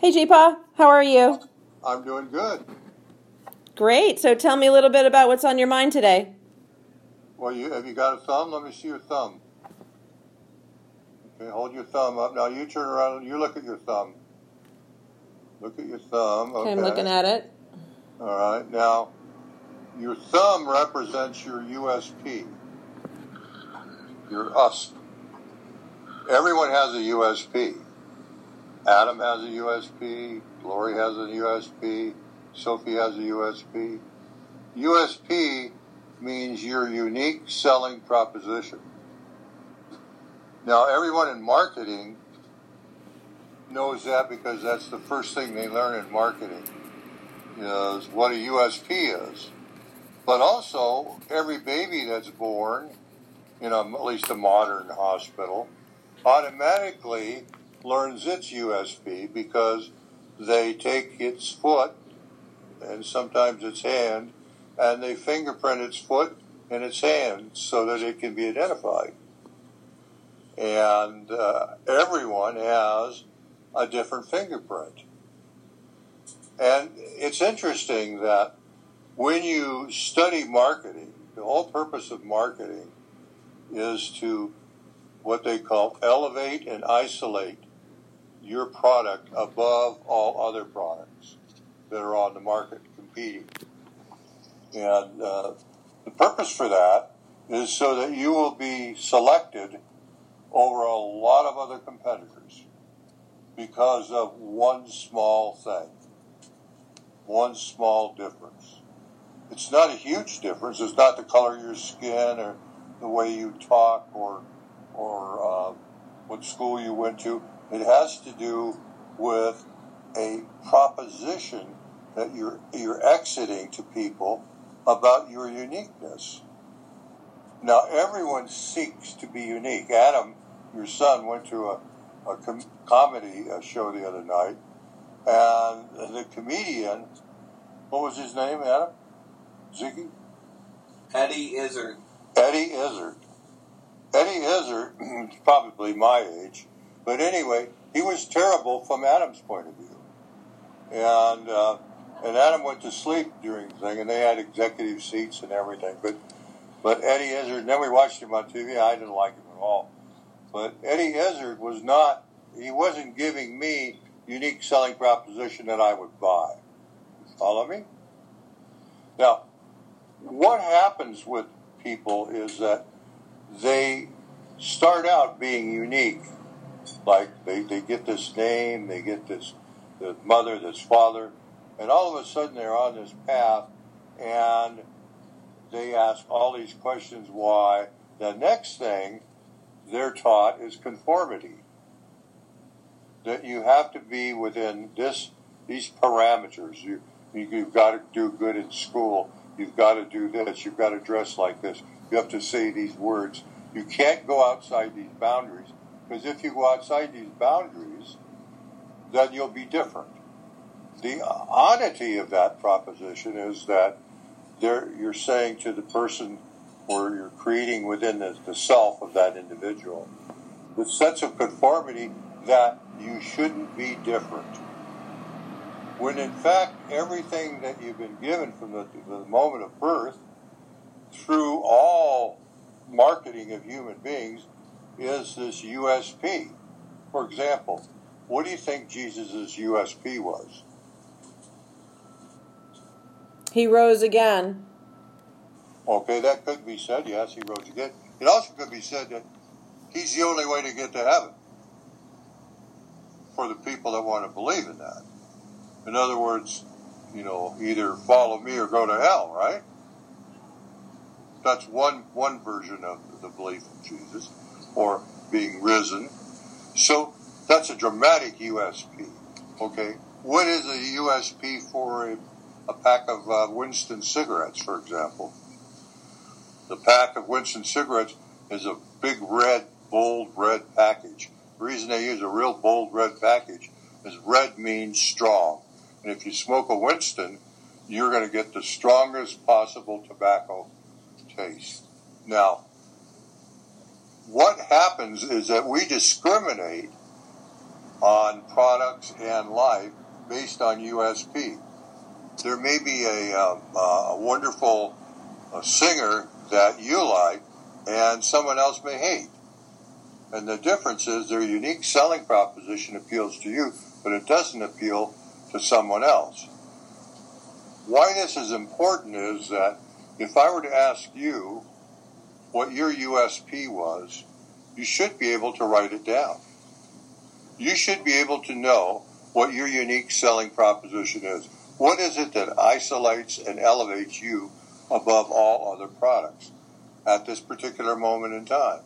Hey, Jeepa, how are you? I'm doing good. Great. So tell me a little bit about what's on your mind today. Well, you have you got a thumb? Let me see your thumb. Okay, hold your thumb up. Now you turn around and you look at your thumb. Look at your thumb. Okay. Okay, I'm looking at it. All right. Now, your thumb represents your USP. Your USP. Everyone has a USP. Adam has a USP. Lori has a USP. Sophie has a USP. USP means your unique selling proposition. Now, everyone in marketing knows that because that's the first thing they learn in marketing is what a USP is. But also, every baby that's born in a, at least a modern hospital automatically learns its USP because they take its foot and sometimes its hand and they fingerprint its foot and its hand so that it can be identified. And uh, everyone has a different fingerprint. And it's interesting that when you study marketing, the whole purpose of marketing is to what they call elevate and isolate your product above all other products that are on the market competing. And uh, the purpose for that is so that you will be selected over a lot of other competitors because of one small thing, one small difference. It's not a huge difference. It's not the color of your skin or the way you talk or or uh, what school you went to. It has to do with a proposition that you're you're exiting to people about your uniqueness. Now everyone seeks to be unique. Adam, your son, went to a, a com- comedy uh, show the other night, and the comedian, what was his name, Adam? Ziggy? Eddie Izzard. Eddie Izzard. Eddie Izzard probably my age, but anyway, he was terrible from Adam's point of view. And uh, and Adam went to sleep during the thing, and they had executive seats and everything. But but Eddie Izzard, and then we watched him on TV. I didn't like him at all. But Eddie Izzard was not. He wasn't giving me unique selling proposition that I would buy. Follow me? Now, what happens with people is that they start out being unique. Like they, they get this name, they get this the mother, this father, and all of a sudden they're on this path and they ask all these questions why. The next thing they're taught is conformity. That you have to be within this these parameters. You, you've got to do good in school. You've got to do this. You've got to dress like this. You have to say these words. You can't go outside these boundaries because if you go outside these boundaries, then you'll be different. The oddity of that proposition is that you're saying to the person or you're creating within the, the self of that individual the sense of conformity that you shouldn't be different. When in fact, everything that you've been given from the, the moment of birth through all marketing of human beings is this USP. For example, what do you think Jesus' USP was? He rose again. Okay, that could be said. Yes, he rose again. It also could be said that he's the only way to get to heaven for the people that want to believe in that. In other words, you know, either follow me or go to hell, right? That's one one version of the belief in Jesus, or being risen. So that's a dramatic USP. Okay, what is a USP for a, a pack of uh, Winston cigarettes, for example? The pack of Winston cigarettes is a big red, bold red package. The reason they use a real bold red package is red means strong. And if you smoke a Winston, you're going to get the strongest possible tobacco taste. Now, what happens is that we discriminate on products and life based on USP. There may be a, uh, a wonderful uh, singer that you like and someone else may hate. And the difference is their unique selling proposition appeals to you, but it doesn't appeal to someone else. Why this is important is that if I were to ask you what your USP was, you should be able to write it down. You should be able to know what your unique selling proposition is. What is it that isolates and elevates you above all other products at this particular moment in time?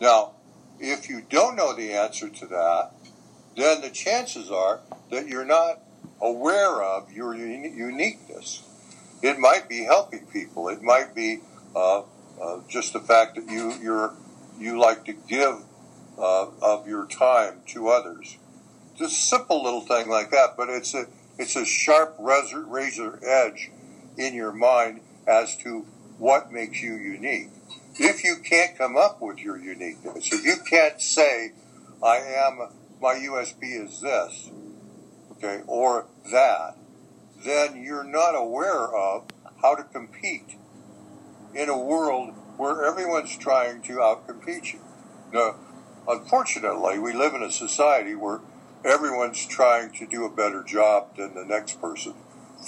Now, if you don't know the answer to that, then the chances are that you're not aware of your uniqueness. It might be helping people. It might be uh, uh, just the fact that you you're you like to give uh, of your time to others. Just simple little thing like that, but it's a it's a sharp razor, razor edge in your mind as to what makes you unique. If you can't come up with your uniqueness, if you can't say, "I am my USP is this," okay, or that, then you're not aware of how to compete in a world where everyone's trying to outcompete you. Now, unfortunately, we live in a society where everyone's trying to do a better job than the next person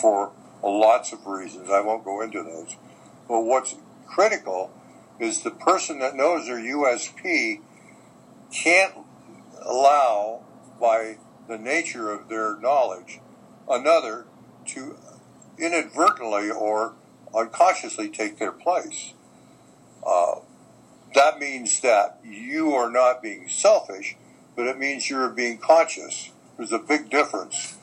for lots of reasons. I won't go into those. But what's critical is the person that knows their USP can't allow, by the nature of their knowledge, another to inadvertently or unconsciously take their place. Uh, that means that you are not being selfish, but it means you're being conscious. There's a big difference.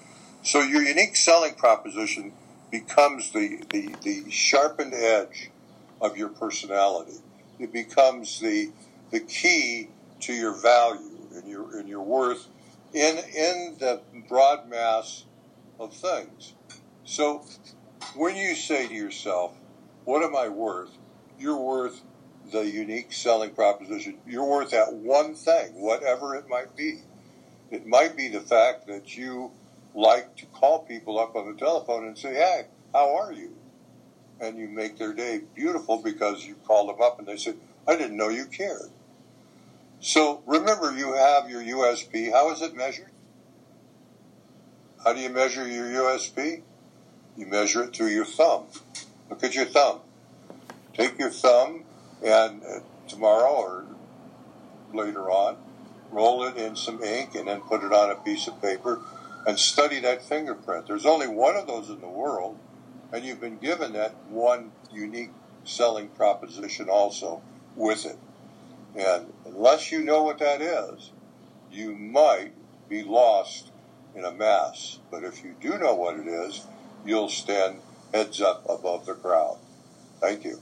So your unique selling proposition becomes the, the, the sharpened edge of your personality. It becomes the, the key to your value and your, and your worth in, in the broad mass of things. So when you say to yourself, what am I worth? You're worth the unique selling proposition. You're worth that one thing, whatever it might be. It might be the fact that you like to call people up on the telephone and say, hey, how are you? And you make their day beautiful because you called them up and they said, I didn't know you cared. So remember, you have your USP. How is it measured? How do you measure your USP? You measure it through your thumb. Look at your thumb. Take your thumb and uh, tomorrow or later on, roll it in some ink and then put it on a piece of paper and study that fingerprint. There's only one of those in the world, and you've been given that one unique selling proposition also with it. And unless you know what that is, you might be lost in a mass. But if you do know what it is, you'll stand heads up above the crowd. Thank you.